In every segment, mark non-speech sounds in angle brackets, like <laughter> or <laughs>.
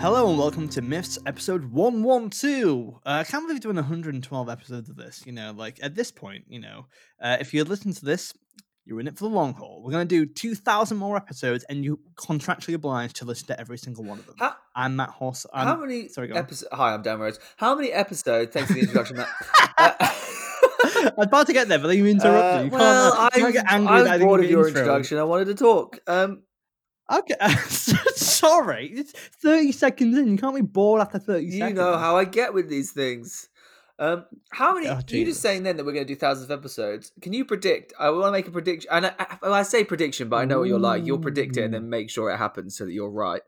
Hello and welcome to Myths episode 112. Uh, I can't believe we're doing 112 episodes of this. You know, like at this point, you know, uh, if you listen to this, you're in it for the long haul. We're going to do 2,000 more episodes and you're contractually obliged to listen to every single one of them. How, I'm Matt Hoss. I'm, how many sorry, go on. episodes? Hi, I'm Dan Rhodes. How many episodes? Thanks for the introduction, Matt. <laughs> Uh, I was about to get there, but then you interrupted. uh, you can't, well, uh, you can't I, get angry I was bored of your intro. introduction. I wanted to talk. Um, Okay, <laughs> sorry. It's 30 seconds in. You can't be bored after 30 you seconds. know how I get with these things. Um, how many? Oh, you just saying then that we're going to do thousands of episodes? Can you predict? I want to make a prediction, and I, I, well, I say prediction, but I know what you're like. You'll predict it and then make sure it happens so that you're right.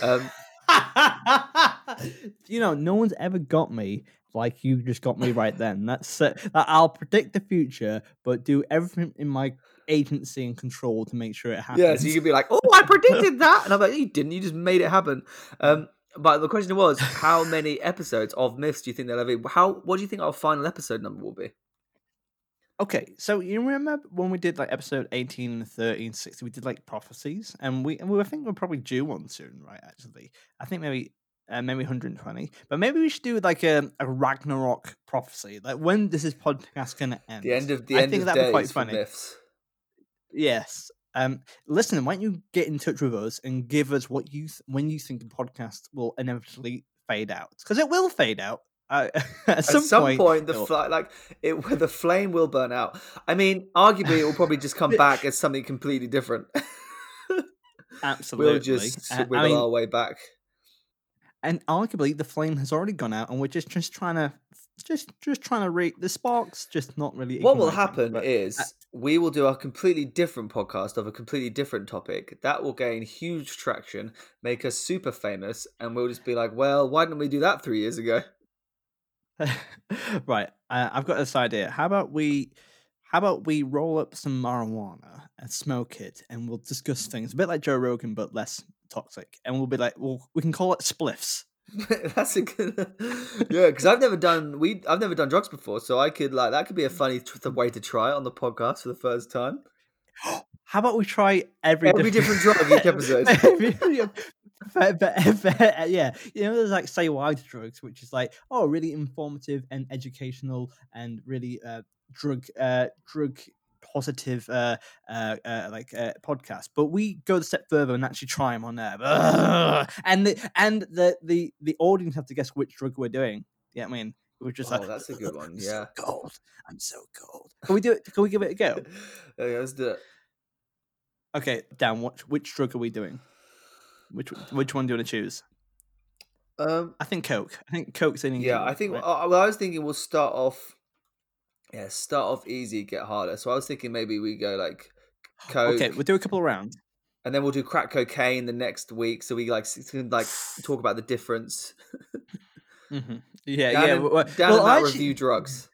Um, <laughs> you know, no one's ever got me like you just got me right then. That's that I'll predict the future, but do everything in my agency and control to make sure it happens. Yeah, so you could be like, "Oh, I predicted that," and I'm like, "You didn't. You just made it happen." Um, but the question was, how <laughs> many episodes of Myths do you think they'll ever? How? What do you think our final episode number will be? Okay, so you remember when we did like episode 18 and 13, 16, we did like prophecies, and we and we I think we're probably due one soon, right? Actually, I think maybe uh, maybe 120, but maybe we should do like a, a Ragnarok prophecy. Like when does this podcast gonna end? The end of the I end think of that'd be quite funny. Myths. Yes. Um, listen, why don't you get in touch with us and give us what you th- when you think the podcast will inevitably fade out? Because it will fade out. Uh, <laughs> at, At some, some, point, the fl- like it, the flame will burn out. I mean, arguably, it will probably just come back <laughs> as something completely different. <laughs> absolutely. we'll just Uh, wiggle I mean, our way back. and arguably the flame has already gone out, and we're just just trying to just just trying to re the sparks, just not really. What will happen but- is we will do a completely different podcast of a completely different topic. That will gain huge traction, make us super famous, and we'll just be like, "Well, why didn't we do that three years ago?" <laughs> right, uh, I've got this idea. How about we, how about we roll up some marijuana and smoke it, and we'll discuss things a bit like Joe Rogan, but less toxic. And we'll be like, well, we can call it spliffs. <laughs> That's a good, yeah. Because I've never done we I've never done drugs before, so I could like that could be a funny way to try it on the podcast for the first time. <gasps> How about we try every Every different drug each episode. <laughs> yeah, but- but- <laughs> but, yeah, you know, there's like say why drugs, which is like oh, really informative and educational and really uh, drug uh, drug positive uh, uh, uh, like uh, podcast. But we go a step further and actually try them on there. And the and the the the audience have to guess which drug we're doing. Yeah, I mean. We're just Oh, like, that's a good one, "I'm yeah. so cold. I'm so cold. Can we do it? Can we give it a go? <laughs> Okay, let's do it. Okay, Dan, what which drug are we doing? Which which one do you want to choose? Um, I think Coke. I think Coke's in. yeah, I think. right? well, I was thinking we'll start off. Yeah, start off easy, get harder. So I was thinking maybe we go like coke, okay, we'll do a couple of rounds. and then we'll do crack cocaine the next week. So we like can like talk about the difference. hmm <laughs> Yeah, Dan yeah. and, well, Dan well, actually- review drugs.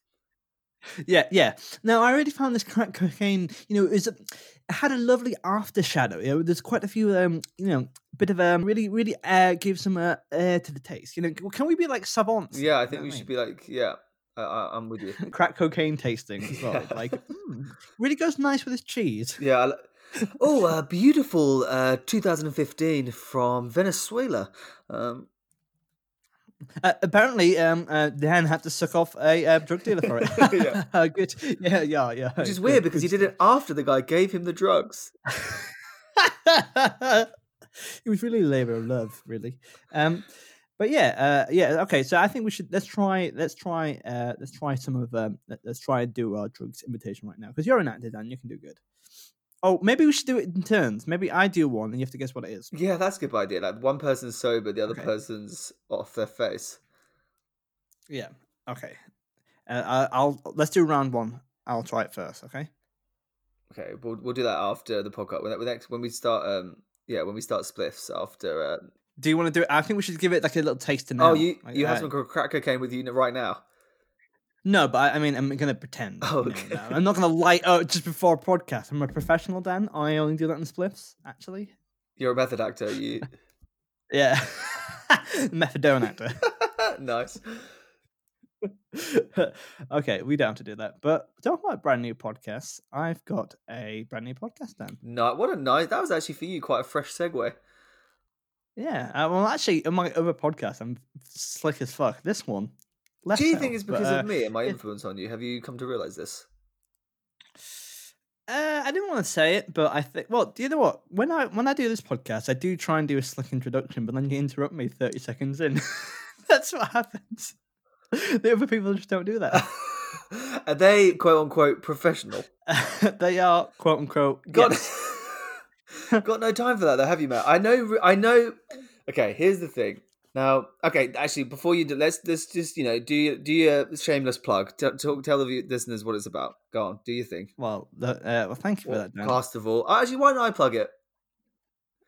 Yeah, yeah. No, I already found this crack cocaine. You know, is it had a lovely after shadow. You know, there's quite a few. Um, you know, bit of um, really, really uh, give some uh, air to the taste. You know, can we be like savants? Yeah, I think we what should be like, yeah, I, I'm with you. crack cocaine tasting as well. <laughs> Yeah. Like, mm, really goes nice with this cheese. Yeah. I oh, uh, beautiful uh, 2015 from Venezuela. Um, Uh, apparently, um, uh, Dan had to suck off a uh, drug dealer for it. <laughs> Yeah. <laughs> Uh, good. Yeah, yeah, yeah. which is weird because he did it after the guy gave him the drugs. it was really labor of love, really. Um, but yeah, uh, yeah. Okay, so I think we should let's try let's try uh, let's try some of um, let- let's try and do our drugs invitation right now because you're an actor, Dan. You can do good. Oh, maybe we should do it in turns. Maybe I do one and you have to guess what it is. Yeah, that's a good idea. Like one person's sober, the other Okay. person's off their face. Yeah. Okay. Uh, I- I'll let's do round one. I'll try it first. Okay. Okay, we'll we'll do that after the podcast. When, when next when we start, um, yeah, when we start spliffs after uh, Do you want to do it? I think we should give it like a little taster now. Oh, you Like, you uh, have some crack cocaine with you right now. No, but I, I mean, I'm gonna pretend. Oh, okay. no, I'm not gonna light up just before a podcast. I'm a professional, Dan. I only do that in spliffs, actually. You're a method actor. You <laughs> Yeah, <laughs> methadone actor. <laughs> nice. okay, we don't have to do that. But talking about brand new podcasts, I've got a brand new podcast, Dan. No, what a nice. That was actually for you quite a fresh segue. Yeah, uh, well, actually, in my other podcast, I'm slick as fuck. This one, less Do you so, think it's but, because uh, of me and my influence on you? Have you come to realize this? Uh, I didn't want to say it, but I think. Well, do you know what? When I when I do this podcast, I do try and do a slick introduction, but then you interrupt me thirty seconds in. <laughs> That's what happens. <laughs> The other people just don't do that. <laughs> Are they quote unquote professional? they are quote unquote. Got yes. <laughs> got no time for that though, have you, Matt? I know. I know. Okay, here's the thing. Now, okay, actually, before you do, let's let's just you know do you do your shameless plug. T- talk, tell the listeners what it's about. Go on, do your thing. Well, the, uh, well, thank you for Well, that, Dan. Cast of all. Oh, actually, why don't I plug it?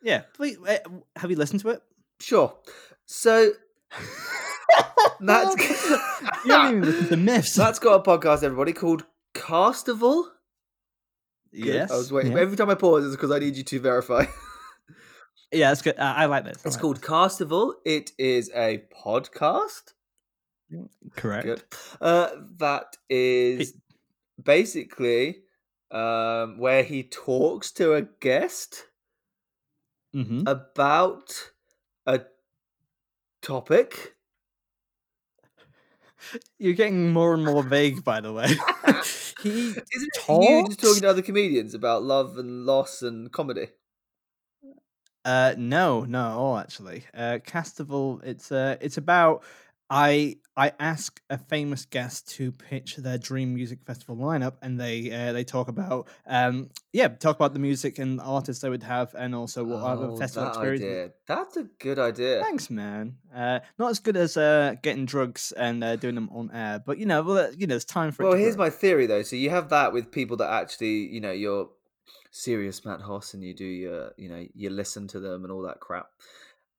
Yeah. Uh, have you listened to it? Sure. So <laughs> Matt's you haven't even listened to myths. <laughs> Matt's got a podcast, everybody, called Castival. Good. yes. I was waiting. Yeah. Every time I pause, it's because I need you to verify. yeah, that's good. Uh, I like this. It's like called Castival. It is a podcast. correct. Good. Uh, that is basically um, where he talks to a guest hmm about a topic. <laughs> You're getting more and more vague, by the way. <laughs> he Isn't it you just talking to other comedians about love and loss and comedy? Uh, no, no, all actually. Uh, Castival. It's uh, it's about I I ask a famous guest to pitch their dream music festival lineup, and they uh, they talk about um yeah talk about the music and artists they would have, and also what other Oh, festival that experience. idea. That's a good idea. Thanks, man. Uh, not as good as uh getting drugs and uh, doing them on air, but you know, well, uh, you know, it's time for. Well, here's grow. my theory though. So you have that with people that actually, you know, you're serious Matt Hoss and you do your, you know, you listen to them and all that crap.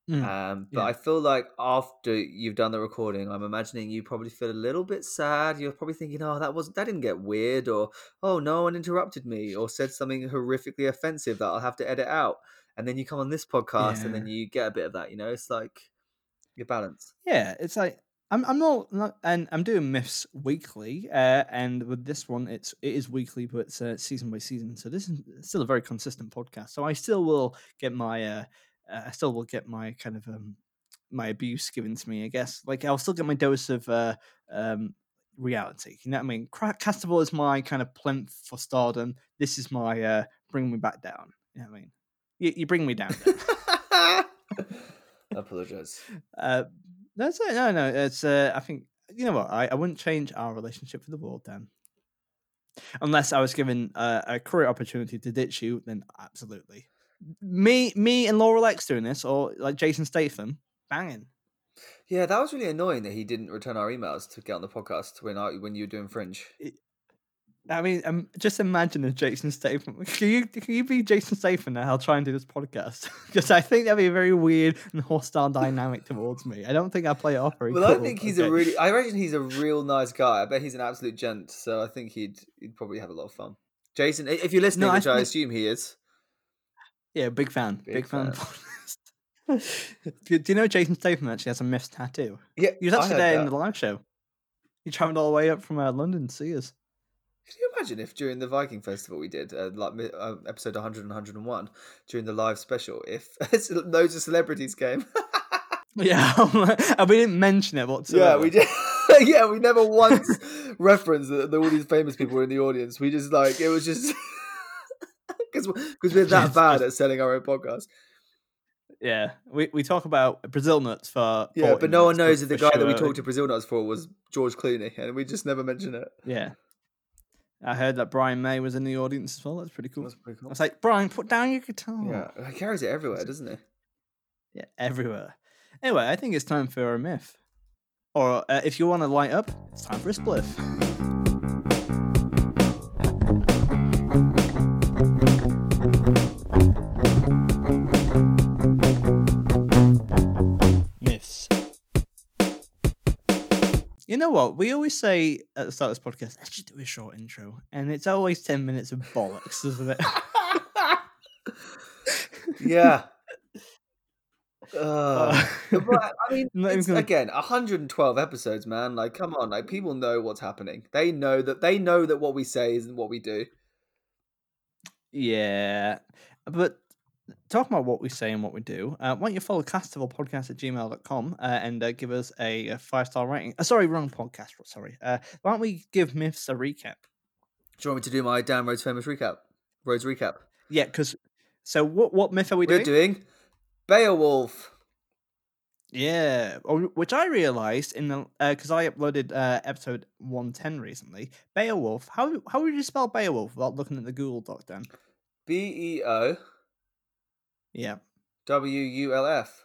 Mm, Um, but yeah. I feel like after you've done the recording, I'm imagining you probably feel a little bit sad. You're probably thinking, "Oh, that wasn't that didn't get weird," or "Oh, no one interrupted me," or said something horrifically offensive that I'll have to edit out. And then you come on this podcast, and then you get a bit of that. You know, it's like your balance. Yeah, it's like I'm I'm not, not and I'm doing myths weekly, uh, and with this one, it's it is weekly, but it's uh, season by season. So this is still a very consistent podcast. So I still will get my uh, uh, I still will get my kind of um my abuse given to me. I guess like I'll still get my dose of uh um reality. You know what I mean? Castival is my kind of plinth for stardom. This is my uh bring me back down. You know what I mean? You, you bring me down. <laughs> I apologize. Uh, that's it. No, no. It's. Uh, I think you know what. I, I wouldn't change our relationship for the world, Dan. Unless I was given uh, a career opportunity to ditch you, then absolutely. Me, me, and Laurel X doing this, or like Jason Statham, banging. Yeah, that was really annoying that he didn't return our emails to get on the podcast when I when you were doing Fringe. I mean, um, just imagine if Jason Statham. Can you can you be Jason Statham now? I'll try and do this podcast <laughs> because I think that'd be a very weird and hostile dynamic towards me. I don't think I play it off very Well, I think he's a really. I imagine he's a real nice guy. I bet he's an absolute gent. So I think he'd he'd probably have a lot of fun. Jason, if you're listening, I which I think- assume he is, Yeah, big fan. Big Big, fan. fan. <laughs> do, you know Jason Statham actually has a myth tattoo? yeah, He was actually there in the live show. He travelled all the way up from uh, London to see us. Can you imagine if during the Viking Festival we did, uh, like uh, episode 100 and 101, during the live special, if <laughs> loads of celebrities came? <laughs> Yeah, and we didn't mention it whatsoever. yeah, we did. yeah, we never once referenced that, that all these famous people were in the audience. We just like it was just because we're that <laughs> bad at selling our own podcast. Yeah, we, we talk about Brazil nuts for Yeah, but no one knows that the guy that we talked to Brazil nuts for was George Clooney, and we just never mention it. Yeah, I heard that Brian May was in the audience as well. That's pretty cool. That's pretty I cool. was like, Brian, put down your guitar. Yeah, he carries it everywhere, doesn't he? Yeah, everywhere. Anyway, I think it's time for a myth. Or uh, if you want to light up, it's time for a spliff. You know what? We always say at the start of this podcast, let's just do a short intro. And it's always 10 minutes of bollocks, isn't it? <laughs> yeah. <laughs> Uh, Uh, but I mean, I'm <laughs> not even it's, gonna- again, 112 episodes, man. Like, come on, like people know what's happening. They know that they know that what we say isn't what we do. yeah. But talking about what we say and what we do, uh, why don't you follow castivalpodcast at gmail.com uh, and uh, give us a, five star rating? Uh, sorry, wrong podcast. Sorry. Uh, why don't we give Myths a recap? Do you want me to do my Dan Rhodes famous recap? Rhodes recap. Yeah, because. So, what, what myth are we We're doing? doing Beowulf. Yeah, oh, which I realized in the because I uploaded uh, episode one ten recently. Beowulf. How how would you spell Beowulf without looking at the Google Doc? Then. B E O Yeah. W U L F.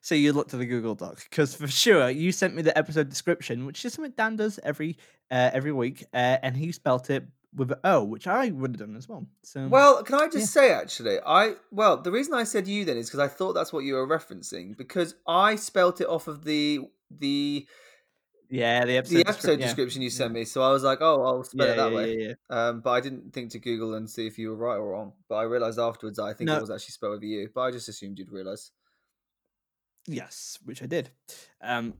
So you looked at the Google Doc because for sure you sent me the episode description, which is something Dan does every uh, every week, uh, and he spelt it with an O, which I would have done as well. So Well, can I just yeah. say actually, I well, the reason I said you then is because I thought that's what you were referencing because I spelt it off of the the yeah, the episode the episode yeah. description you sent me. So I was like, oh, I'll spell Yeah, it that yeah, way. Um, but I didn't think to Google and see if you were right or wrong. But I realized afterwards that I think No. it was actually spelled with you. But I just assumed you'd realize. Yes, which I did. Um,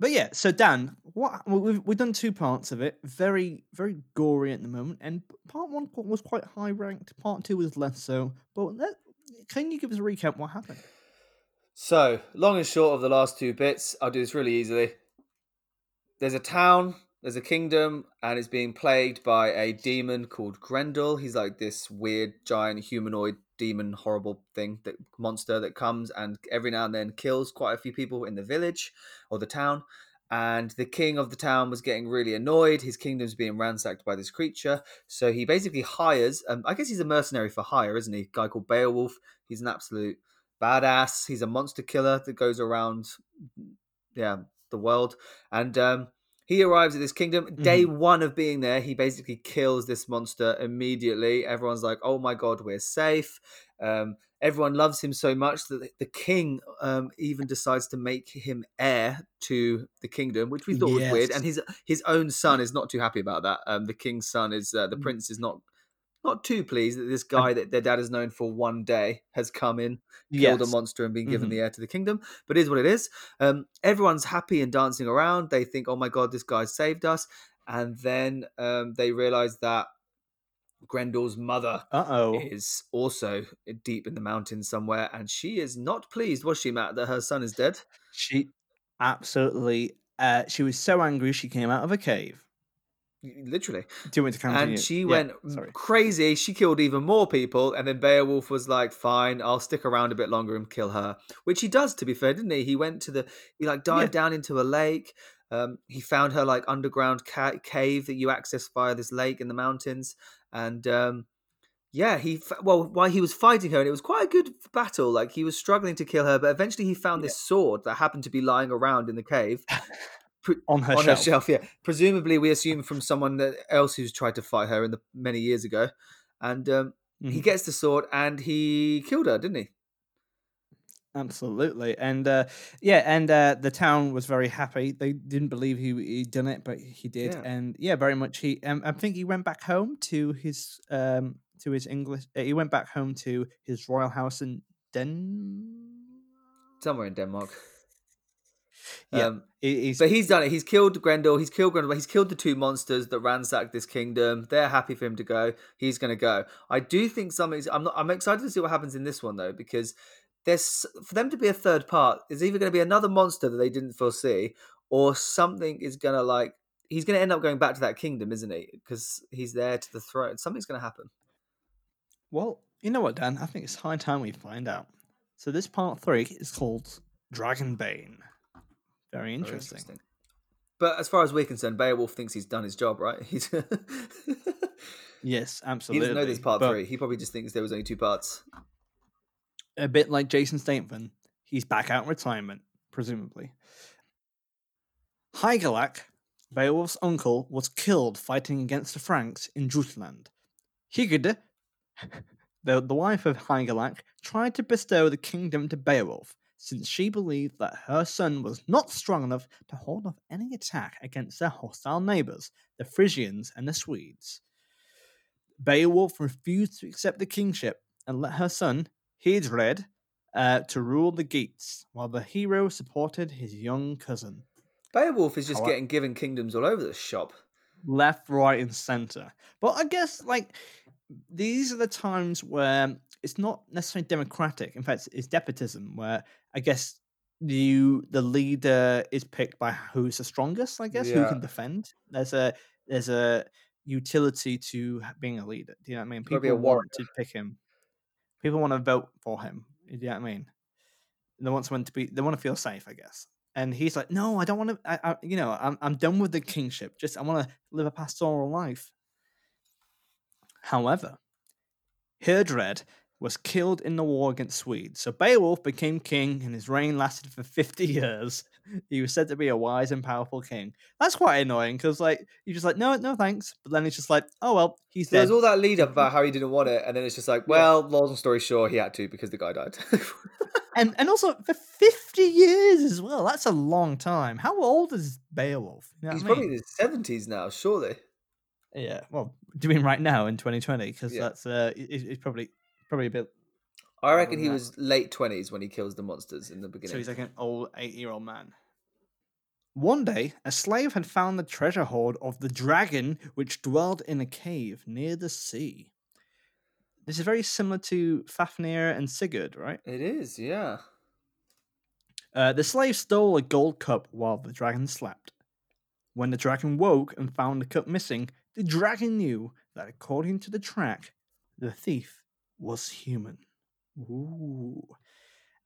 but yeah, so Dan, what we've we've done two parts of it. Very very gory at the moment, and part one was quite high ranked. Part two was less so. But let, can you give us a recap what happened? So, long and short of the last two bits, I'll do this really easily. There's a town, there's a kingdom, and it's being plagued by a demon called Grendel. He's like this weird, giant, humanoid demon, horrible thing, that monster that comes and every now and then kills quite a few people in the village or the town. And the king of the town was getting really annoyed. His kingdom's being ransacked by this creature. So he basically hires, um, I guess he's a mercenary for hire, isn't he? A guy called Beowulf. He's an absolute badass. He's a monster killer that goes around, yeah, the world. And um, he arrives at this kingdom. Day one of being there, he basically kills this monster immediately. Everyone's like, "Oh my god, we're safe." Um, everyone loves him so much that the- king um, even decides to make him heir to the kingdom, which we thought was weird. And his his own son is not too happy about that. Um, the king's son is uh, the Mm. prince is not not too pleased that this guy that their dad has known for one day has come in killed a monster and been given Mhm. the heir to the kingdom. But it is what it is. Um, everyone's happy and dancing around. They think, "Oh my god, this guy saved us!" And then um, they realize that Grendel's mother Uh oh. is also deep in the mountains somewhere, and she is not pleased, was she, Matt, that her son is dead? She absolutely. Uh, she was so angry she came out of a cave. Literally. Do you want to continue? And she Yeah, went Sorry. crazy. She killed even more people. And then Beowulf was like, fine, I'll stick around a bit longer and kill her. Which he does, to be fair, didn't he? He went to the, he like dived down into a lake. Um, he found her like underground ca- cave that you access via this lake in the mountains. And um, yeah, he, well, while he was fighting her, and it was quite a good battle. Like he was struggling to kill her, but eventually he found this sword that happened to be lying around in the cave. <laughs> On her on shelf. her shelf. Yeah, presumably we assume from someone that else who's tried to fight her in the many years ago, and um, he Mhm. gets the sword and he killed her, didn't he? Absolutely, and uh, yeah, and uh, the town was very happy. They didn't believe he he'd done it, but he did, Yeah. and yeah, very much. He, um, I think he went back home to his um to his English. Uh, he went back home to his royal house in Den. Somewhere in Denmark. Yeah, Um, he- he's but he's done it. He's killed Grendel. He's killed Grendel. He's killed the two monsters that ransacked this kingdom. They're happy for him to go. He's going to go. I do think something's. I'm not. I'm excited to see what happens in this one though, because there's for them to be a third part. There's either going to be another monster that they didn't foresee, or something is going to like. He's going to end up going back to that kingdom, isn't he? Because he's there to the throne. Something's going to happen. well. You know what, Dan? I think it's high time we find out. So this part three is called Dragonbane. Very Very interesting. But as far as we're concerned, Beowulf thinks he's done his job, right? <laughs> He's Yes, absolutely. he doesn't know there's part but- three. He probably just thinks there was only two parts. a bit like Jason Statham, he's back out in retirement, presumably. Hygelac, Beowulf's uncle, was killed fighting against the Franks in Jutland. Hygd, <laughs> the, the wife of Hygelac, tried to bestow the kingdom to Beowulf. Since she believed that her son was not strong enough to hold off any attack against their hostile neighbors, the Frisians and the Swedes. Beowulf refused to accept the kingship and let her son, Heardred, uh, to rule the Geats, while the hero supported his young cousin. Beowulf is just getting given kingdoms all over the shop. left, right, and center. But I guess like these are the times where it's not necessarily democratic. In fact, it's despotism, where I guess you the leader is picked by who's the strongest. I guess who can defend. There's a there's a utility to being a leader. Do you know what I mean? gotta be a People want to pick him. People want to vote for him. Do you know what I mean? They want someone to be. They want to feel safe, I guess. And he's like, no, I don't want to. I, I, you know, I'm I'm done with the kingship. Just I want to live a pastoral life. However, Heardred was killed in the war against Swedes, so Beowulf became king, and his reign lasted for fifty years. <laughs> He was said to be a wise and powerful king. That's quite annoying because, like, you're just like, no, no, thanks. But then it's just like, oh well, he's There's dead. all that lead up about how he didn't want it, and then it's just like, well, long story short, he had to because the guy died. <laughs> and and also for 50 years as well that's a long time how old is beowulf You know He's I probably in mean? his seventies now, surely. yeah well doing right now in 2020 because Yeah. that's uh it's probably probably a bit I reckon he that. was late twenties when he kills the monsters in the beginning. so he's like an old eight year old man one day a slave had found the treasure hoard of the dragon which dwelled in a cave near the sea this is very similar to fafnir and sigurd right It is, yeah. Uh, the slave stole a gold cup while the dragon slept. When the dragon woke and found the cup missing, the dragon knew that according to the track, the thief was human. Ooh.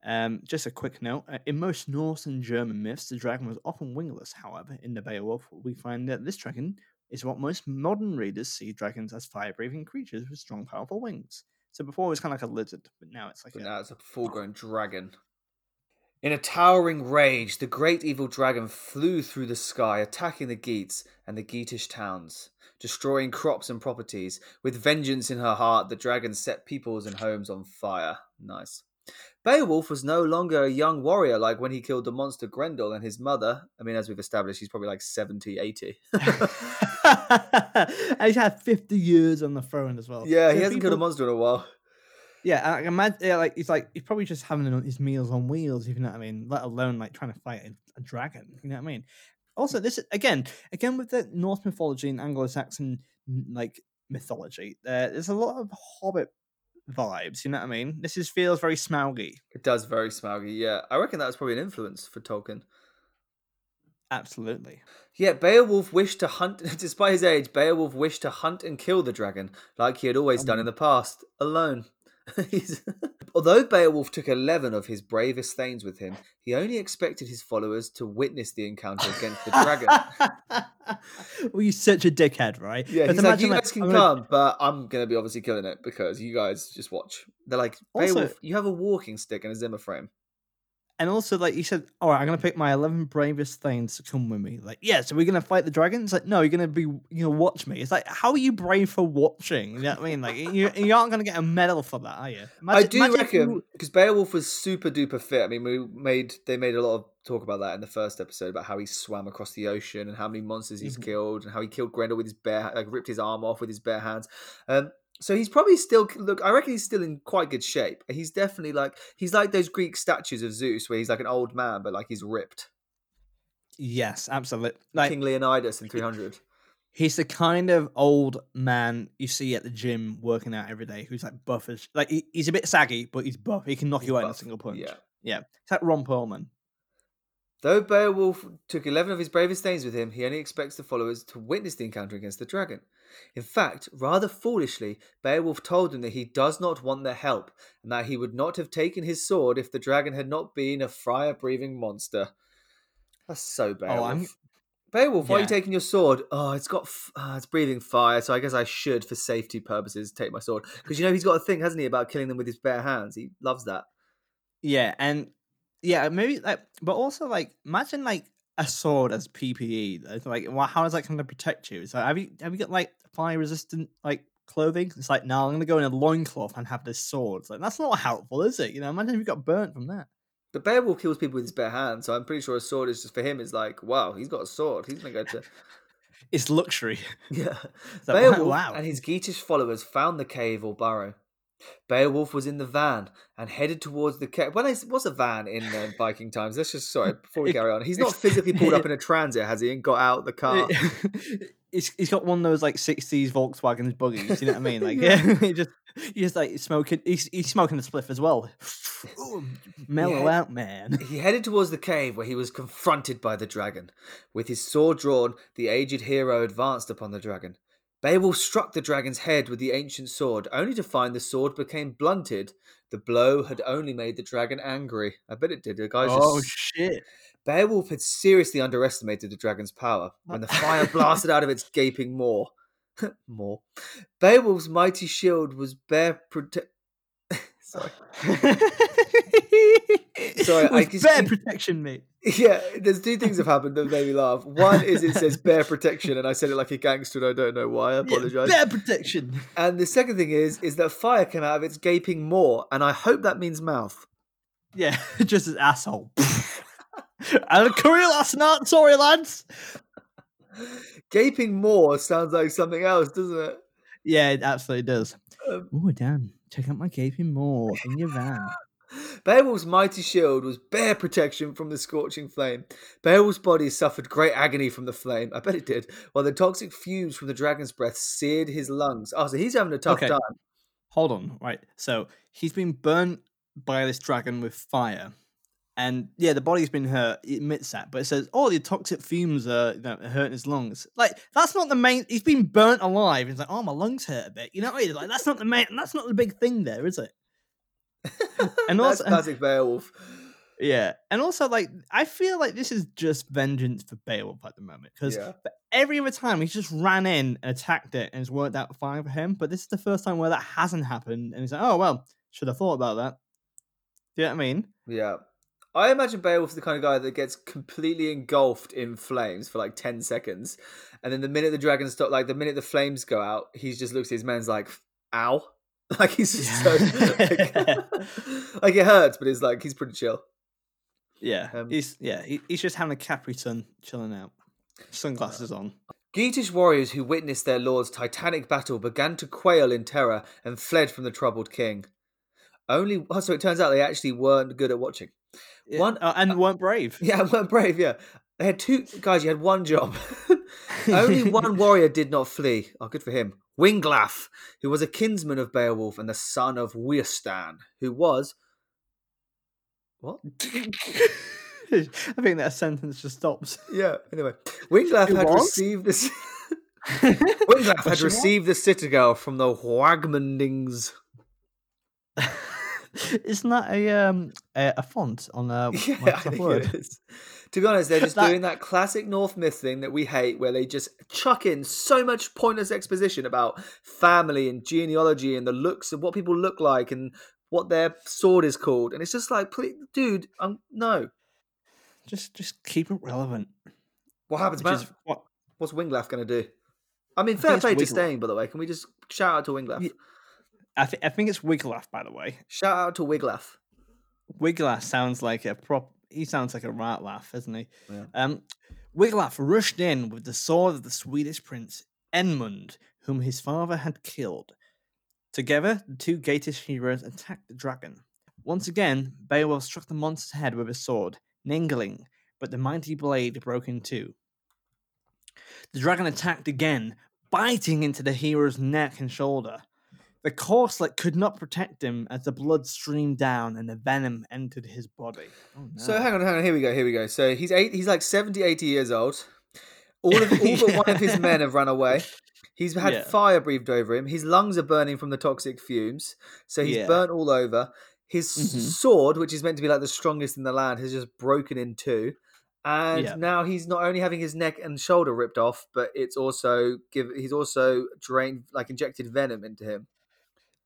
Um, just a quick note uh, in most Norse and German myths, the dragon was often wingless. However, in the Beowulf, we find that this dragon is what most modern readers see dragons as fire breathing creatures with strong, powerful wings. So before it was kind of like a lizard, but now it's like But a, now it's a full grown dragon. In a towering rage, the great evil dragon flew through the sky, attacking the Geats and the Geatish towns, destroying crops and properties. With vengeance in her heart, the dragon set peoples and homes on fire. Nice. Beowulf was no longer a young warrior like when he killed the monster Grendel and his mother. I mean, as we've established, he's probably like 70, 80. <laughs> and he's had 50 years on the throne as well. yeah, So he hasn't killed a monster in a while. Yeah, I imagine. Yeah, like he's like he's probably just having his meals on wheels, if you know what I mean. Let alone like trying to fight a, a dragon. You know what I mean? Also, this is again, again with the Norse mythology and Anglo-Saxon like mythology. Uh, there's a lot of Hobbit vibes. You know what I mean? This is feels very Smauggy. It does very smoggy, yeah. I reckon that was probably an influence for Tolkien. Absolutely. Yet Beowulf wished to hunt, <laughs> despite his age, Beowulf wished to hunt and kill the dragon, like he had always done in the past, alone. <laughs> Although Beowulf took 11 of his bravest thanes with him, he only expected his followers to witness the encounter against the dragon. <laughs> well, you're such a dickhead, right? Yeah, But he's like, you guys can I'm gonna- come, but I'm going to be obviously killing it because you guys just watch. They're like, Also- Beowulf, you have a walking stick and a Zimmer frame. And also, like you said, all right, I'm gonna pick my eleven bravest things to come with me. Like, yeah, so we're gonna fight the dragons. Like, no, you're gonna be, you know, watch me. It's like, how are you brave for watching? You know what I mean? Like, you, you aren't gonna get a medal for that, are you? I do imagine if you- reckon because Beowulf was super duper fit. I mean, we made they made a lot of talk about that in the first episode about how he swam across the ocean and how many monsters he's Mhm. killed and how he killed Grendel with his bare like ripped his arm off with his bare hands. Um, so he's probably still look. I reckon he's still in quite good shape. He's definitely like he's like those Greek statues of Zeus where he's like an old man but like he's ripped. yes, absolutely. Like, King Leonidas in three hundred. he's the kind of old man you see at the gym working out every day, who's like buff as like he, he's a bit saggy, but he's buff. He can knock you out in a single punch. Yeah. yeah. It's like Ron Perlman. Though Beowulf took 11 of his bravest thanes with him, he only expects the followers to witness the encounter against the dragon. In fact, rather foolishly, Beowulf told them that he does not want their help, and that he would not have taken his sword if the dragon had not been a fire breathing monster. That's so Beowulf. Oh, I'm- Beowulf, why are you taking your sword? Oh, it's got, f- ah, it's breathing fire, so I guess I should, for safety purposes, take my sword. Because you know he's got a thing, hasn't he, about killing them with his bare hands? He loves that. Yeah, and yeah, maybe like, but also like, imagine like a sword as PPE. It's like, well, how is that going to protect you? So have you have you got like fire resistant like clothing? It's like, no, I'm going to go in a loincloth and have this sword. It's like that's not helpful, is it? You know, imagine if you got burnt from that. The Beowulf kills people with his bare hands, so I'm pretty sure a sword is just for him. Is like, wow, he's got a sword. He's gonna go to <laughs> It's luxury. yeah. <laughs> like, Beowulf wow. and his Geatish followers found the cave or burrow. Beowulf was in the van and headed towards the cave. Well, it was a van in uh, Viking times. Let's just sorry before we carry on. He's not physically pulled up in a transit, has he? And got out the car. <laughs> he's, he's got one of those like 60s Volkswagen buggies, you know what I mean? Like, Yeah. yeah, <laughs> he just he's just like smoking, he's, he's smoking the spliff as well. <laughs> Ooh, mellow Yeah. out, man. He headed towards the cave where he was confronted by the dragon. With his sword drawn, the aged hero advanced upon the dragon. Beowulf struck the dragon's head with the ancient sword, only to find the sword became blunted. The blow had only made the dragon angry. I bet it did. The guy's Oh, just shit. Beowulf had seriously underestimated the dragon's power when the fire blasted out of its gaping maw. <laughs> maw. Beowulf's mighty shield was bare prote- <laughs> Sorry. <laughs> <laughs> Sorry, I just- bear protection, mate. <laughs> Yeah, there's two things have happened that made me laugh. One is it says bear protection, and I said it like a gangster, and I don't know why. I Yeah, apologize. bear protection. and the second thing is is that fire came out of its gaping maw, and I hope that means mouth. Yeah, <laughs> just as asshole. and a curry last night. Sorry, lads. Gaping maw sounds like something else, doesn't it? Yeah, it absolutely does. Um, Oh, damn. Check out my gaping maw in your van. Beowulf's mighty shield was bare protection from the scorching flame. Beowulf's body suffered great agony from the flame. I bet it did. While the toxic fumes from the dragon's breath seared his lungs. Oh, so he's having a tough Okay. time. Hold on, right. So he's been burnt by this dragon with fire. And yeah, the body's been hurt. It admits that, but it says, "Oh, the toxic fumes are you know, hurting his lungs." Like that's not the main. He's been burnt alive. He's like, "Oh, my lungs hurt a bit." You know what I mean? Like that's not the main. That's not the big thing there, is it? And <laughs> also- classic Beowulf. Yeah, and also like I feel like this is just vengeance for Beowulf at the moment because Yeah. every other time he's just ran in and attacked it and it's worked out fine for him. But this is the first time where that hasn't happened, and he's like, "Oh well, should have thought about that." Do you know what I mean? Yeah. I imagine Beowulf's the kind of guy that gets completely engulfed in flames for like 10 seconds. And then the minute the dragon stop, like the minute the flames go out, he just looks at his men's like, ow. <laughs> Like he's just so, like, <laughs> like it hurts, but it's like he's pretty chill. Yeah, Um, he's yeah he, he's just having a Capri Sun, chilling out, sunglasses on. Geatish warriors who witnessed their lord's titanic battle began to quail in terror and fled from the troubled king. Only, oh, so it turns out they actually weren't good at watching. Yeah, One- uh, and weren't brave. <laughs> Yeah, weren't brave. Yeah, they had two guys. You had one job. <laughs> Only <laughs> one warrior did not flee. Oh, good for him. Winglaf, who was a kinsman of Beowulf and the son of Weohstan, who was what? <laughs> I think that sentence just stops. Yeah. Anyway, Winglaf Who had was? received this. Winglaf had received the citadel from the Wagmundings. <laughs> Isn't that a um a, a font on uh, <laughs> Yeah, Microsoft Word? To be honest, they're <laughs> just That- doing that classic North myth thing that we hate, where they just chuck in so much pointless exposition about family and genealogy and the looks of what people look like and what their sword is called, and it's just like, please, dude, um, no. Just just keep it relevant. What happens, Which man? is what What's Winglaf going to do? I mean, fair it's play to staying, by the way. Can we just shout out to Winglaf? Ye- I, th- I think it's Wiglaf, by the way. Shout out to Wiglaf. Wiglaf sounds like a prop. He sounds like a rat laugh, doesn't he? Yeah. Um, Wiglaf rushed in with the sword of the Swedish prince Edmund, whom his father had killed. Together, the two Geatish heroes attacked the dragon. Once again, Beowulf struck the monster's head with his sword, Ningling, but the mighty blade broke in two. The dragon attacked again, biting into the hero's neck and shoulder. The corselet could not protect him as the blood streamed down and the venom entered his body. Oh, So hang on, hang on. Here we go. Here we go. So he's eight. He's like 70, 80 years old. All of <laughs> all but one of his men have run away. He's had Yeah. fire breathed over him. His lungs are burning from the toxic fumes. So he's Yeah. burnt all over. His Mhm. sword, which is meant to be like the strongest in the land, has just broken in two. And Yeah. now he's not only having his neck and shoulder ripped off, but it's also give. He's also drained, like injected venom into him.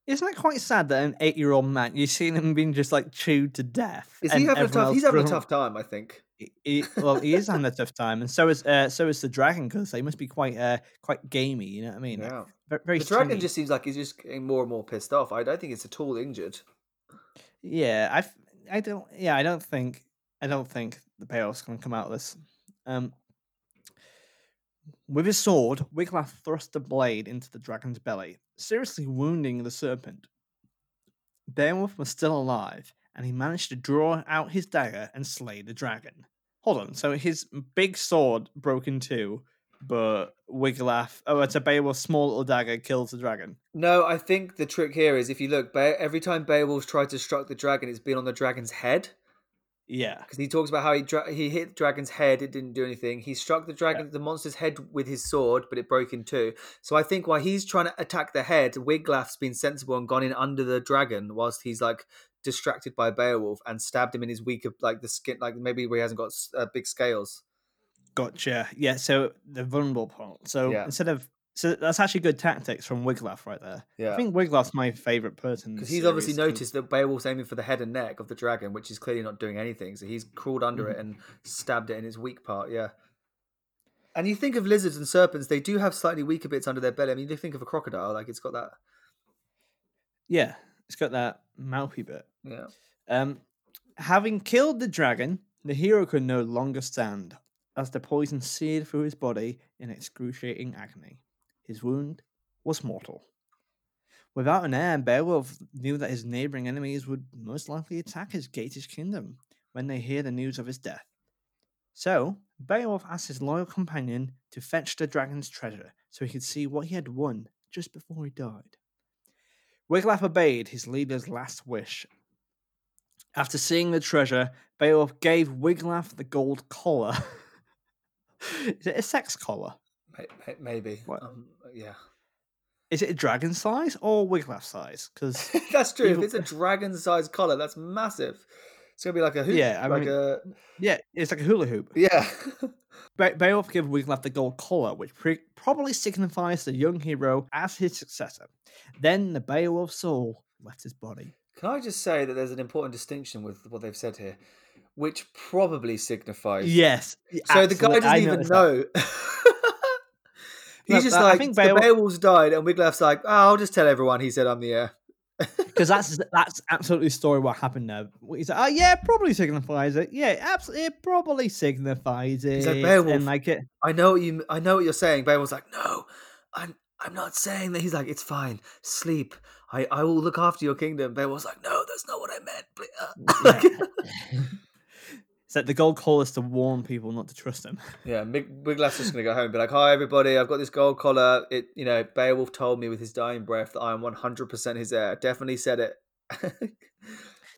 Isn't it quite sad that an eight-year-old man you've seen him being just like chewed to death? Is he having a tough? He's having a tough time, I think. He, he- well, he is having a tough time, and so is uh, so is the dragon because they must be quite uh, quite gamey. You know what I mean? Yeah. ve- very The dragon just seems like he's just getting more and more pissed off. I don't think it's at all injured. yeah. I I don't. Yeah, I don't think. I don't think the payoff's going to come out of this. Um, with his sword, Wiglaf thrust the blade into the dragon's belly, seriously wounding the serpent. Beowulf was still alive, and he managed to draw out his dagger and slay the dragon. Hold on, so his big sword broke in two, but Wiglaf, oh, it's a Beowulf's small little dagger kills the dragon. No, I think the trick here is if you look, every time Beowulf's tried to strike the dragon, it's been on the dragon's head. Yeah, Because he talks about how he dra- he hit the dragon's head, it didn't do anything. He struck the dragon, the monster's head with his sword, but it broke in two. So I think while he's trying to attack the head, Wiglaf's been sensible and gone in under the dragon whilst he's like distracted by Beowulf and stabbed him in his weaker, like the skin, like maybe where he hasn't got uh, big scales. gotcha. Yeah, so the vulnerable part. So Yeah. instead of so that's actually good tactics from Wiglaf right there. Yeah. I think Wiglaf's my favorite person Because he's obviously noticed that Beowulf's aiming for the head and neck of the dragon, which is clearly not doing anything. So he's crawled under Mm-hmm. it and stabbed it in its weak part. Yeah. And you think of lizards and serpents, they do have slightly weaker bits under their belly. I mean, you think of a crocodile, like it's got that. Yeah, it's got that mouthy bit. Yeah. Um, having killed the dragon, the hero could no longer stand, as the poison seared through his body in excruciating agony. His wound was mortal. Without an heir, Beowulf knew that his neighboring enemies would most likely attack his Geatish kingdom when they hear the news of his death. So, Beowulf asked his loyal companion to fetch the dragon's treasure so he could see what he had won just before he died. Wiglaf obeyed his leader's last wish. After seeing the treasure, Beowulf gave Wiglaf the gold collar. <laughs> Is it a sex collar? May- may- Maybe. What? Um, yeah. Is it a dragon size or Wiglaf size? Because <laughs> that's true. If it's a dragon size collar, that's massive. It's going to be like a hoop. Yeah, I like mean- a. yeah, it's like a hula hoop. Yeah. <laughs> Be- Beowulf gave Wiglaf the gold collar, which pre- probably signifies the young hero as his successor. Then the Beowulf soul left his body. Can I just say that there's an important distinction with what they've said here, which probably signifies. Yes. So the guy doesn't even know. <laughs> He's just I like, think the Beowulf- Beowulf's died, and Wiglaf's like, oh, I'll just tell everyone he said I'm the heir. <laughs> because that's that's absolutely the story what happened there. He's like, oh yeah, probably signifies it. Yeah, absolutely, it probably signifies it. He's like, "Beowulf." and like it. I know what you. I know what you're saying. Beowulf's like, no, I'm. I'm not saying that. He's like, it's fine. Sleep. I. I will look after your kingdom. Beowulf's like, no, that's not what I meant. Ple- uh," <laughs> like- <laughs> Like the gold collar is to warn people not to trust him. <laughs> yeah, Mig- Wiglaf's just gonna go home and be like, hi everybody, I've got this gold collar. It. You know, Beowulf told me with his dying breath that I am 100 percent his heir. Definitely said it. <laughs>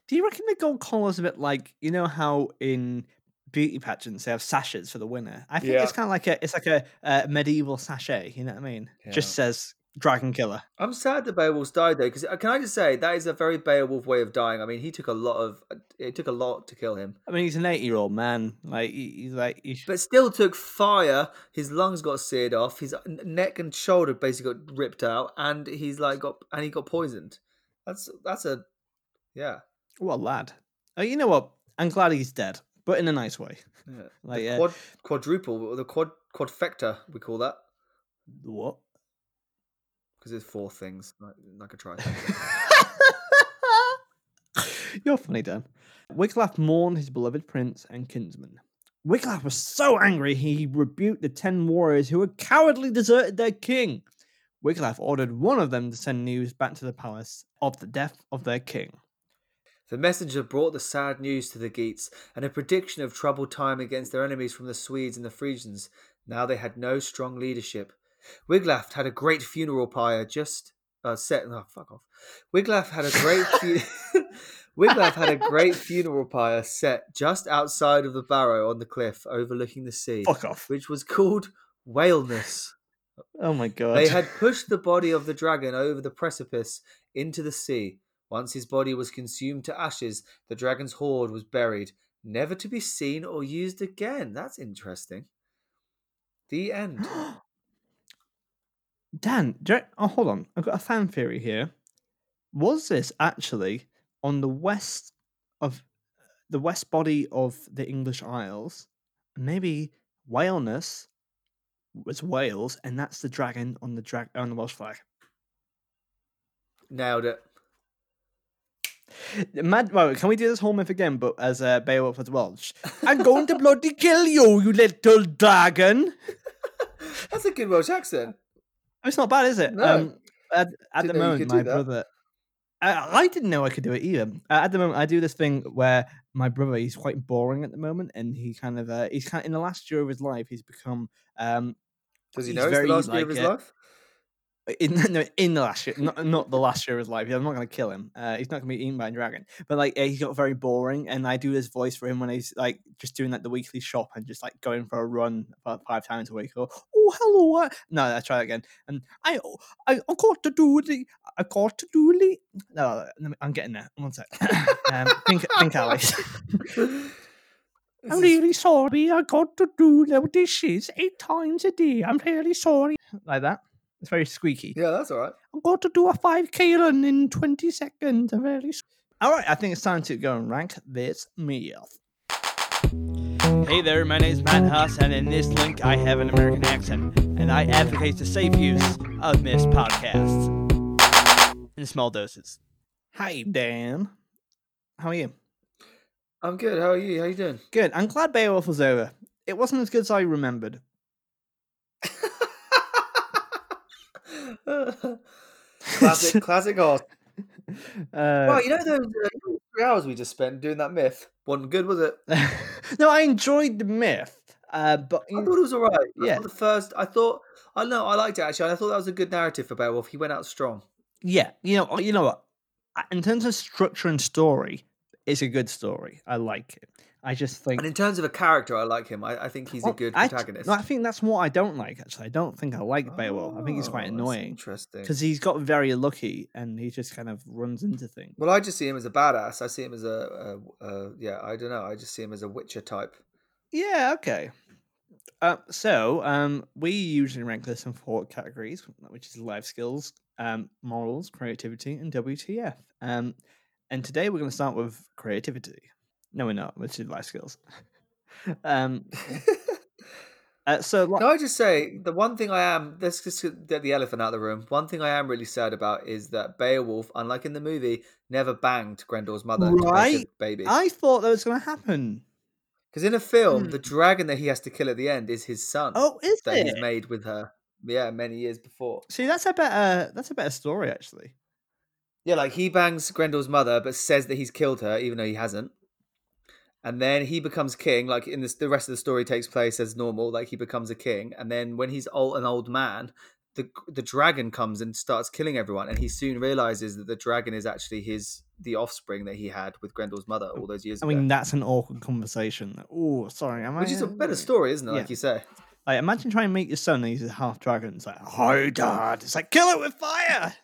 Do you reckon the gold collar is a bit like you know how in beauty pageants they have sashes for the winner? I think Yeah. it's kind of like a it's like a uh, medieval sachet. You know what I mean? Just says dragon killer. I'm sad that Beowulf's died though, because uh, can I just say that is a very Beowulf way of dying. I mean, he took a lot of. Uh, it took a lot to kill him, I mean, he's an eighty-year-old man. Like he- he's like he's, but still took fire. His lungs got seared off. His uh, neck and shoulder basically got ripped out, and he's like got and he got poisoned. That's that's a yeah. what a lad. Oh, you know what? I'm glad he's dead, but in a nice way. yeah. Like the uh, quad quadruple the quad quadfecta we call that what? Because there's four things like, like a trifecta. You're funny, Dan. Wiglaf mourned his beloved prince and kinsman. Wiglaf was so angry he rebuked the ten warriors who had cowardly deserted their king. Wiglaf ordered one of them to send news back to the palace of the death of their king. The messenger brought the sad news to the Geats and a prediction of troubled time against their enemies from the Swedes and the Frisians. Now they had no strong leadership. Wiglaf had a great funeral pyre just uh, set. Oh, fuck off. Wiglaf had a great. Fu- <laughs> Wiglaf had a great funeral pyre set just outside of the barrow on the cliff overlooking the sea, Fuck off. which was called Whaleness. Oh my god. They had pushed the body of the dragon over the precipice into the sea. Once his body was consumed to ashes, the dragon's hoard was buried, never to be seen or used again. That's interesting. The end. <gasps> <gasps> Dan, you- oh hold on. I've got a fan theory here. Was this actually on the west of the west body of the English Isles? Maybe Whaleness was Wales, and that's the dragon on the drag on the Welsh flag. Nailed it. Mad, well, can we do this whole myth again, but as uh, Beowulf as Welsh? I'm going to bloody kill you, you little dragon. <laughs> That's a good Welsh accent. It's not bad, is it? No. Um, at at the Didn't know you moment, my brother. I, I didn't know I could do it either. Uh, at the moment, I do this thing where my brother he's quite boring at the moment, and he kind of uh, he's kind in the last year of his life he's become um Does he know it's the last year of his uh, life? In <laughs> no, in the last year, not, not the last year of his life. I'm not going to kill him. Uh, he's not going to be eaten by a dragon. But like, uh, he got very boring, and I do this voice for him when he's like just doing like the weekly shop and just like going for a run about five times a week. Or oh hello, uh... no, I try again. And I I I got to do the I got to do the no, no, I'm getting there. One sec. <laughs> <laughs> um, think think Alice. I'm really sorry. I got to do the dishes eight times a day. I'm really sorry. Like that. It's very squeaky. Yeah, that's all right. I've got to do a 5k run in 20 seconds. I'm very s- All right, I think it's time to go and rank this meal. Hey there, my name is Matt Huss, and in this link, I have an American accent, and I advocate the safe use of Miss podcasts in small doses. Hi, Dan. How are you? I'm good. How are you? How you doing? Good. I'm glad Beowulf was over. It wasn't as good as I remembered. <laughs> <laughs> classic, classic horse. <laughs> Uh, Well, you know those uh, three hours we just spent doing that myth wasn't good, was it? <laughs> no, I enjoyed the myth, uh, but I thought it was alright. Yeah. the first, I thought, I know, I liked it actually. I thought that was a good narrative for Beowulf. He went out strong. yeah, you know, you know what? In terms of structure and story, it's a good story. I like it. I just think And in terms of a character, I like him. I, I think he's a Well, good I- protagonist. no, I think that's what I don't like. Actually, I don't think I like Beowulf. I think he's Oh, quite annoying Interesting. because he's got very lucky and he just kind of runs into things. Well, I just see him as a badass. I see him as a, a, a yeah. I don't know. I just see him as a Witcher type. Yeah, okay. Uh, so um, we usually rank this in four categories, which is life skills, um, morals, creativity, and WTF. Um, and today we're going to start with creativity. No, we're not. Which is life skills. <laughs> um, <laughs> uh, so li- Can I just say the one thing I am? Let's just get the elephant out of the room. One thing I am really sad about is that Beowulf, unlike in the movie, never banged Grendel's mother to make a Right. baby. I thought that was going to happen. Because in a film, Hmm. the dragon that he has to kill at the end is his son Oh, is that he's made with her. Yeah, many years before. See, that's a better. That's a better story, actually. Yeah, like he bangs Grendel's mother, but says that he's killed her, even though he hasn't. And then he becomes king. Like in this, the rest of the story takes place as normal. Like he becomes a king, and then when he's old, an old man, the the dragon comes and starts killing everyone. And he soon realizes that the dragon is actually his the offspring that he had with Grendel's mother all those years I ago. mean, that's an awkward conversation. Oh, sorry. Am Which I, is a better story, isn't it? Like you say. Like, imagine trying to meet your son and he's a half dragon. It's like, hi, dad. It's like, kill it with fire.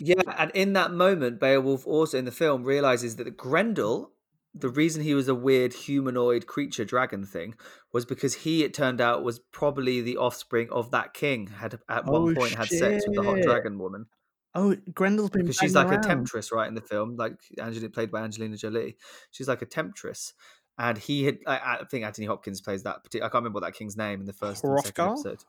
Yeah, and in that moment, Beowulf also in the film realizes that Grendel, the reason he was a weird humanoid creature dragon thing, was because he, it turned out, was probably the offspring of that king. Had at Oh, one point had sex with the hot dragon woman Oh, Grendel's been because she's like banging a temptress, right? In the film, like Angelina played by Angelina Jolie, she's like a temptress. And he had, I, I think Anthony Hopkins plays that. I can't remember what that king's name in the first and second episode.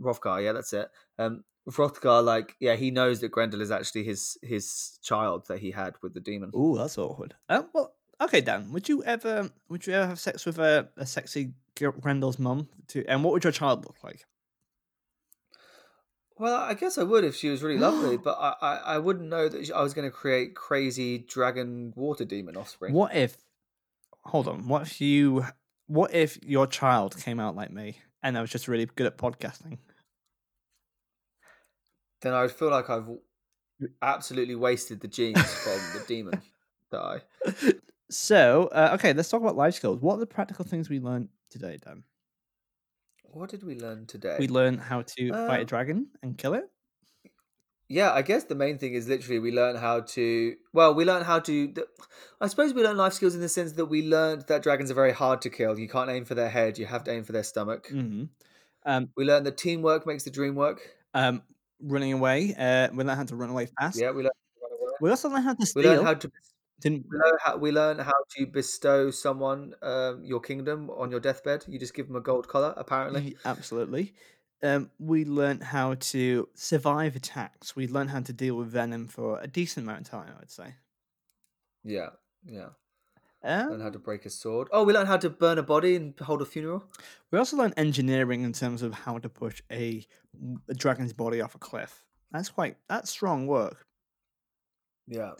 Hrothgar, yeah, that's it. Um, Hrothgar, like, yeah, he knows that Grendel is actually his his child that he had with the demon. Ooh, that's awkward. Uh, well, okay, Dan. Would you ever, would you ever have sex with a, a sexy Gr- Grendel's mum? To, and what would your child look like? Well, I guess I would if she was really lovely, <gasps> but I, I, I wouldn't know that I was going to create crazy dragon water demon offspring. What if? Hold on. What if you? What if your child came out like me and I was just really good at podcasting? Then I would feel like I've absolutely wasted the genes from the demon that I. <laughs> So, uh, okay, let's talk about life skills. What are the practical things we learned today, Dan? What did we learn today? We learned how to fight a Uh, dragon and kill it. Yeah, I guess the main thing is literally we learn how to. Well, we learn how to. I suppose we learn life skills in the sense that we learned that dragons are very hard to kill. You can't aim for their head. You have to aim for their stomach. hmm Um, We learned that teamwork makes the dream work. um, running away. Uh, we learned how to run away fast. Yeah, we learned. how to run away. We also learned how to We steal. learned how to. Didn't We learn how, we learn how to bestow someone um, your kingdom on your deathbed. You just give them a gold collar, apparently. Absolutely. Um, we learned how to survive attacks. We learned how to deal with venom for a decent amount of time, I would say. Yeah, yeah. Um, Learn how to break a sword. Oh, we learned how to burn a body and hold a funeral. we also learned engineering in terms of how to push a, a dragon's body off a cliff. That's quite that's strong work. Yeah.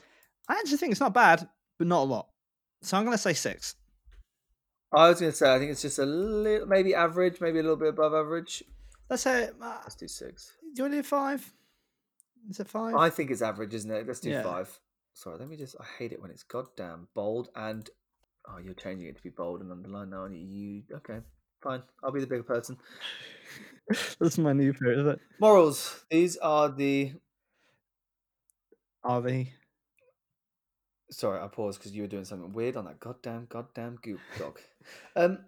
I actually think it's not bad, but not a lot. So I'm gonna say six. I was going to say, I think it's just a little, maybe average, maybe a little bit above average. Let's say. Uh, Let's do six. do you want to do five? Is it five? I think it's average, isn't it? Let's do Yeah. five. Sorry, let me just. I hate it when it's goddamn bold and. Oh, you're changing it to be bold and underlined now. aren't you? You okay? Fine. I'll be the bigger person. <laughs> That's my new favorite. Is it? Morals. These are the. Are they? Sorry, I paused because you were doing something weird on that goddamn, goddamn goop dog. Um,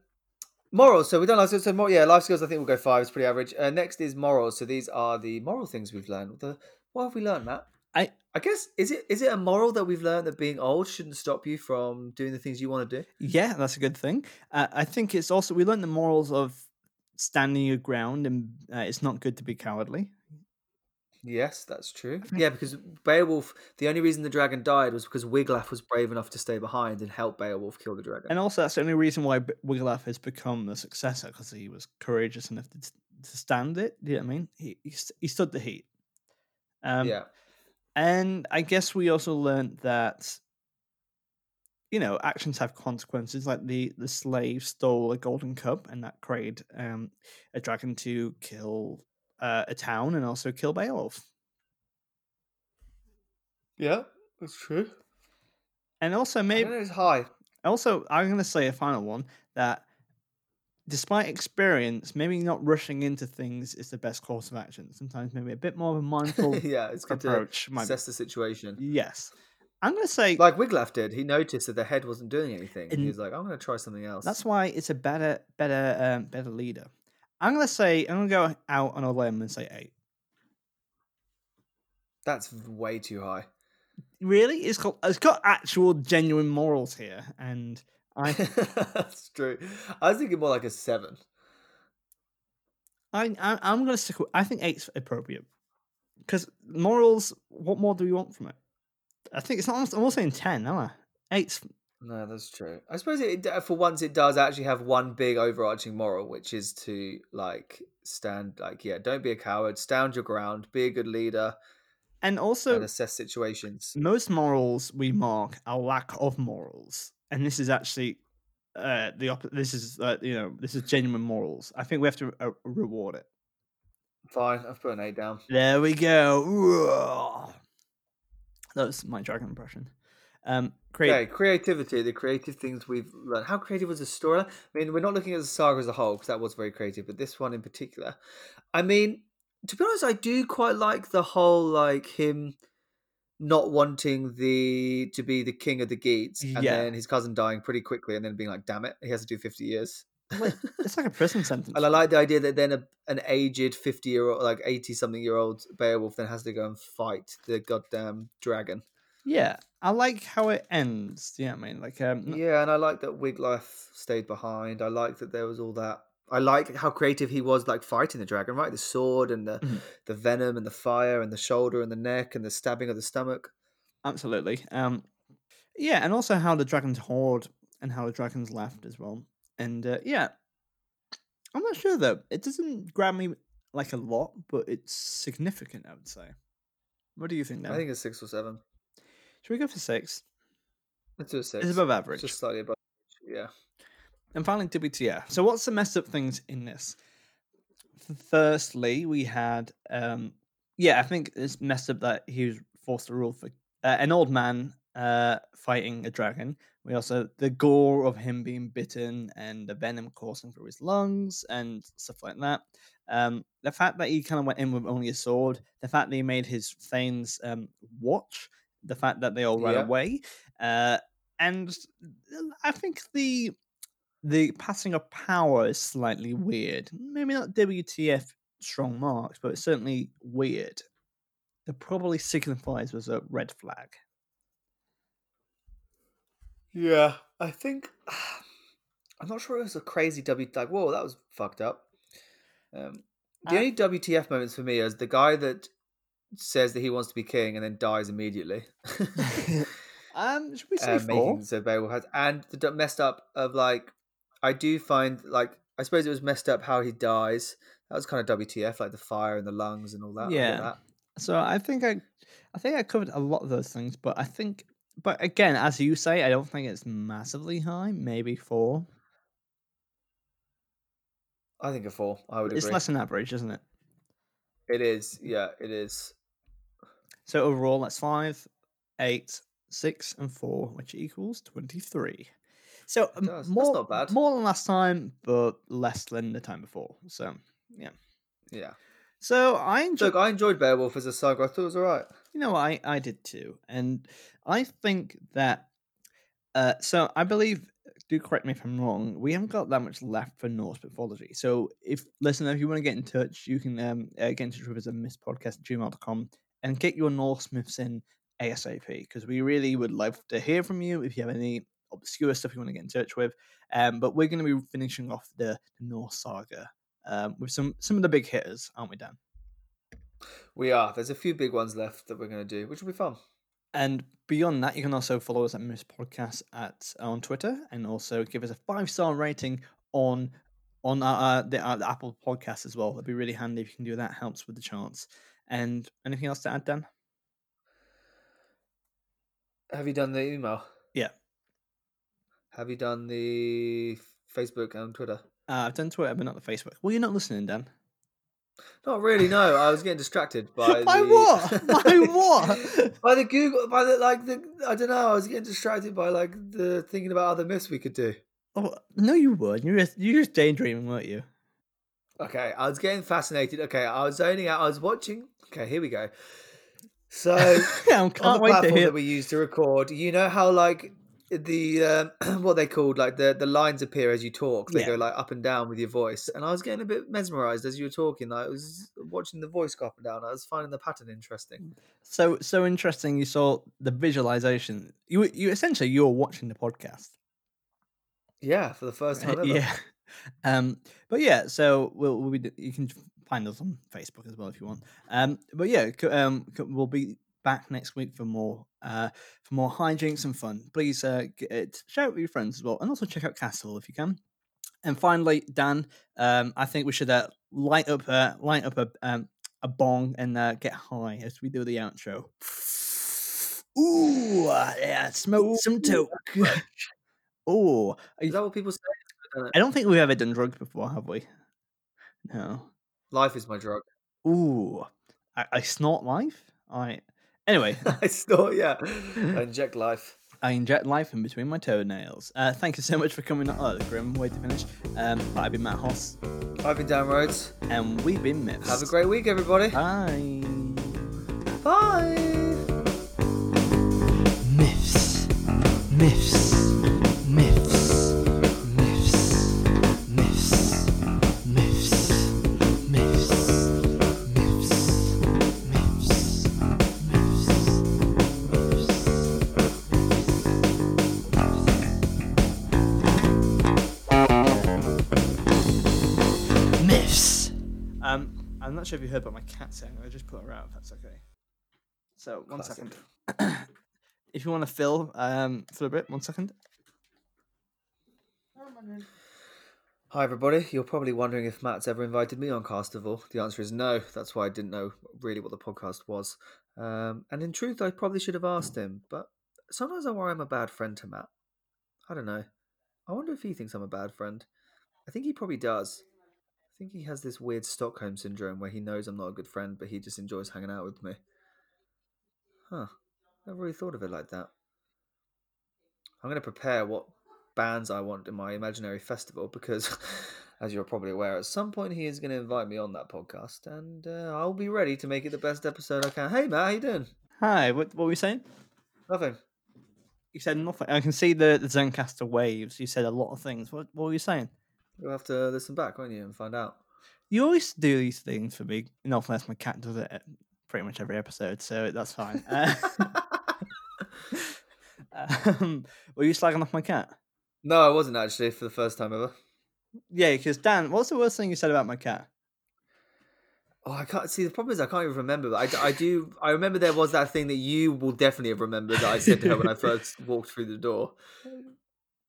morals. So we've done life skills. So more, yeah, life skills. I think we'll go five. It's pretty average. Uh, next is morals. So these are the moral things we've learned. The what have we learned, Matt? I I guess is it is it a moral that we've learned that being old shouldn't stop you from doing the things you want to do? yeah, that's a good thing. Uh, I think it's also we learned the morals of standing your ground, and uh, it's not good to be cowardly. Yes, that's true. Yeah, because Beowulf, the only reason the dragon died was because Wiglaf was brave enough to stay behind and help Beowulf kill the dragon. And also, that's the only reason why Wiglaf has become the successor because he was courageous enough to, to stand it. Do you know what I mean? He he, st- he stood the heat. Um, yeah, And I guess we also learned that, you know, actions have consequences. Like the the slave stole a golden cup, and that created um, a dragon to kill uh, a town and also kill Beowulf. yeah, that's true. And also, maybe it's high. also I'm going to say a final one that, despite experience, maybe not rushing into things is the best course of action. Sometimes maybe a bit more of a <laughs> mindful yeah, it's good to approach. might be- assess the situation. Yes, I'm going to say Like Wiglaf did. He noticed that the head wasn't doing anything. and he was like, I'm going to try something else. That's why it's a better, better, um, better leader. I'm gonna say I'm gonna go out on a limb and say eight. That's way too high. Really, it's got it's got actual genuine morals here, and I <laughs> That's true. I was thinking more like a seven. I I- I'm gonna stick. With, I think eight's appropriate because morals. What more do we want from it? I think it's not. I'm not saying ten, am I? Eight's No, that's true. I suppose it, for once it does actually have one big overarching moral, which is to like stand like yeah, don't be a coward, stand your ground, be a good leader, and also and assess situations. most morals we mark are lack of morals, and this is actually uh the opposite. This is uh, you know this is genuine morals. I think we have to uh, reward it. Fine, I've put an eight down. There we go. That was my dragon impression. Um, Okay, creativity, the creative things we've learned. How creative was the story? I mean, we're not looking at the saga as a whole because that was very creative, but this one in particular. I mean, to be honest, I do quite like the whole like him not wanting the to be the king of the Geats, and Yeah. then his cousin dying pretty quickly, and then being like, "Damn it, he has to do fifty years." Like, it's like a prison <laughs> sentence. And I like the idea that then a, an aged fifty year old, like eighty something year old Beowulf, then has to go and fight the goddamn dragon. Yeah, I like how it ends. Yeah, you know I mean? Like, um, Yeah, and I like that Wiglaf stayed behind. I like that there was all that. I like how creative he was, like fighting the dragon, right? The sword and the Mhm. the venom and the fire and the shoulder and the neck and the stabbing of the stomach. absolutely. Um, yeah, and also how the dragons hoard and how the dragons left as well. And uh, yeah, I'm not sure though. It doesn't grab me like a lot, but it's significant. I would say. What do you think? Then? I think it's six or seven. Should we go for six? Let's do a six. It's above average. Just slightly above. Yeah. And finally, WTF. So, what's the messed up things in this? Firstly, we had, um, yeah, I think it's messed up that he was forced to rule for uh, an old man uh, fighting a dragon. We also the gore of him being bitten and the venom coursing through his lungs and stuff like that. Um, the fact that he kind of went in with only a sword, the fact that he made his thanes um, watch, the fact that they all ran Yeah. away, uh, and I think the the passing of power is slightly weird. Maybe not WTF strong marks, but it's certainly weird. It probably signifies was a red flag. Yeah, I think <sighs> I'm not sure it was a crazy W. Like, whoa, that was fucked up. Um, the only WTF moments for me is the guy that says that he wants to be king and then dies immediately. <laughs> <laughs> Um, should we say uh, four? so Beowulf has, and the messed up of like, I do find like I suppose it was messed up how he dies. That was kind of WTF, like the fire and the lungs and all that. Yeah. that. So I think I, I think I covered a lot of those things, but I think, but again, as you say, I don't think it's massively high. Maybe four. I think a four. I would It's agree. less than average, isn't it? It is. Yeah, it is. So overall, that's five, eight, six, and four, which equals twenty-three. So um. That's more, not bad. more than last time, but less than the time before. So yeah. Yeah. So I enjoyed. Look, I enjoyed Beowulf as a saga. I thought it was all right. You know, I I did too, and I think that. Uh, so I believe. Do correct me if I'm wrong. We haven't got that much left for Norse mythology. So if listener, if you want to get in touch, you can um uh, get in touch with us at misspodcast gmail.com and get your Norse myths in ASAP because we really would love to hear from you if you have any obscure stuff you want to get in touch with. Um, but we're going to be finishing off the, the Norse saga um, with some some of the big hitters, aren't we, Dan? We are. There's a few big ones left that we're going to do, which will be fun. And beyond that, you can also follow us at Miss Podcast at on Twitter, and also give us a five star rating on on our, uh, the, uh, the Apple Podcast as well. That'd be really handy if you can do that. Helps with the charts. And anything else to add, Dan? Have you done the email? Yeah. Have you done the Facebook and Twitter? Uh, I've done Twitter, but not the Facebook. Well, you're not listening, Dan. Not really. No, I was getting distracted <laughs> by By the... what? By <laughs> what? by the Google, by the like the I don't know. I was getting distracted by like the thinking about other myths we could do. Oh, no, you would. You're just, you're just daydreaming, weren't you? Okay, I was getting fascinated. Okay, I was zoning out. I was watching. Okay, here we go. So <laughs> on the wait to platform hear. that we use to record, you know how like the um, <clears throat> what they called like the the lines appear as you talk. They Yeah. go like up and down with your voice, and I was getting a bit mesmerized as you were talking. I was watching the voice go up and down. I was finding the pattern interesting. So so interesting. You saw the visualization. You you essentially you were watching the podcast. Yeah, for the first time ever. <laughs> yeah. Um, but yeah, so we'll, we'll be, you can find us on Facebook as well if you want. Um, but yeah, um, we'll be back next week for more uh for more hijinks and fun. Please uh it, share it with your friends as well, and also check out Castle if you can. And finally, Dan, um, I think we should uh, light up uh, light up a um, a bong and uh, get high as we do the outro. Ooh, uh, yeah, smoke some toke. <laughs> Ooh, Is that what people say? I don't know. I don't think we've ever done drugs before, have we? No. Life is my drug. Ooh, I, I snort life. Right. Anyway, <laughs> I snort, yeah. I inject life. I inject life in between my toenails. Uh, thank you so much for coming on. Oh, grim way to finish. Um, I've been Matt Hoss, I've been down roads. and we've been Myths. Have a great week, everybody. Bye. Bye. Myths. Myths. Not sure if you heard about my cat saying. I just put her out. If that's okay. So one Classic. second. if you want to fill um for a bit, one second. Hi, everybody. You're probably wondering if Matt's ever invited me on Castival. The answer is no. That's why I didn't know really what the podcast was. Um, and in truth, I probably should have asked him. But sometimes I worry I'm a bad friend to Matt. I don't know. I wonder if he thinks I'm a bad friend. I think he probably does. Think he has this weird Stockholm syndrome where he knows I'm not a good friend, but he just enjoys hanging out with me. Huh. Never really thought of it like that. I'm going to prepare what bands I want in my imaginary festival because, <laughs> as you're probably aware, at some point he is going to invite me on that podcast, and uh, I'll be ready to make it the best episode I can. Hey, Matt, how you doing? Hi, what, what were you saying? Nothing. You said nothing. I can see the, the Zencastr waves. You said a lot of things. What, what were you saying? You'll have to listen back, won't you, and find out. You always do these things for me. Not unless my cat does it pretty much every episode, so that's fine. <laughs> Uh, um, were you slagging off my cat? no, I wasn't actually for the first time ever. Yeah, because Dan, what's the worst thing you said about my cat? Oh, I can't see. The problem is I can't even remember. But I, I do. I remember there was that thing that you will definitely have remembered that I said to her when I <laughs> first walked through the door.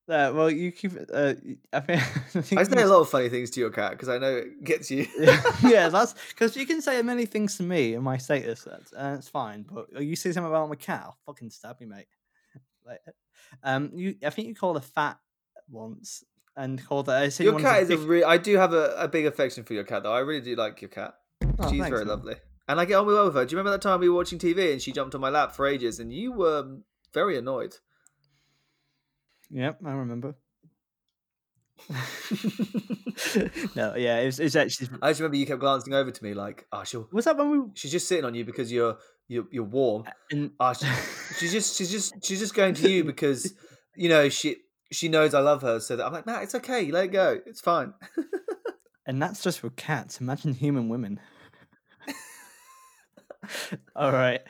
Uh, well, you keep. Uh, I think. <laughs> I, think I say a lot of funny things to your cat because I know it gets you. yeah, <laughs> yeah, that's because you can say many things to me in my status. That's uh, it's fine. But uh, you say something about my cat, I'll fucking stab you, mate. <laughs> Like, um, you. I think you called her fat once, and called her. Said your cat is a fix- re- I do have a, a big affection for your cat though. I really do like your cat. Oh, She's thanks, very man. lovely, and I get on well with her. Do you remember that time we were watching TV and she jumped on my lap for ages, and you were very annoyed? Yep, I remember. <laughs> no, <laughs> yeah, it's it's actually. I just remember you kept glancing over to me like, "Ah, she'll Was that when we? she's just sitting on you because you're you're, you're warm." In, Ah, she, <laughs> she's just she's just she's just going to you because you know she she knows I love her. So that I'm like, nah, it's okay. Let it go. It's fine. and that's just for cats. Imagine human women. All right.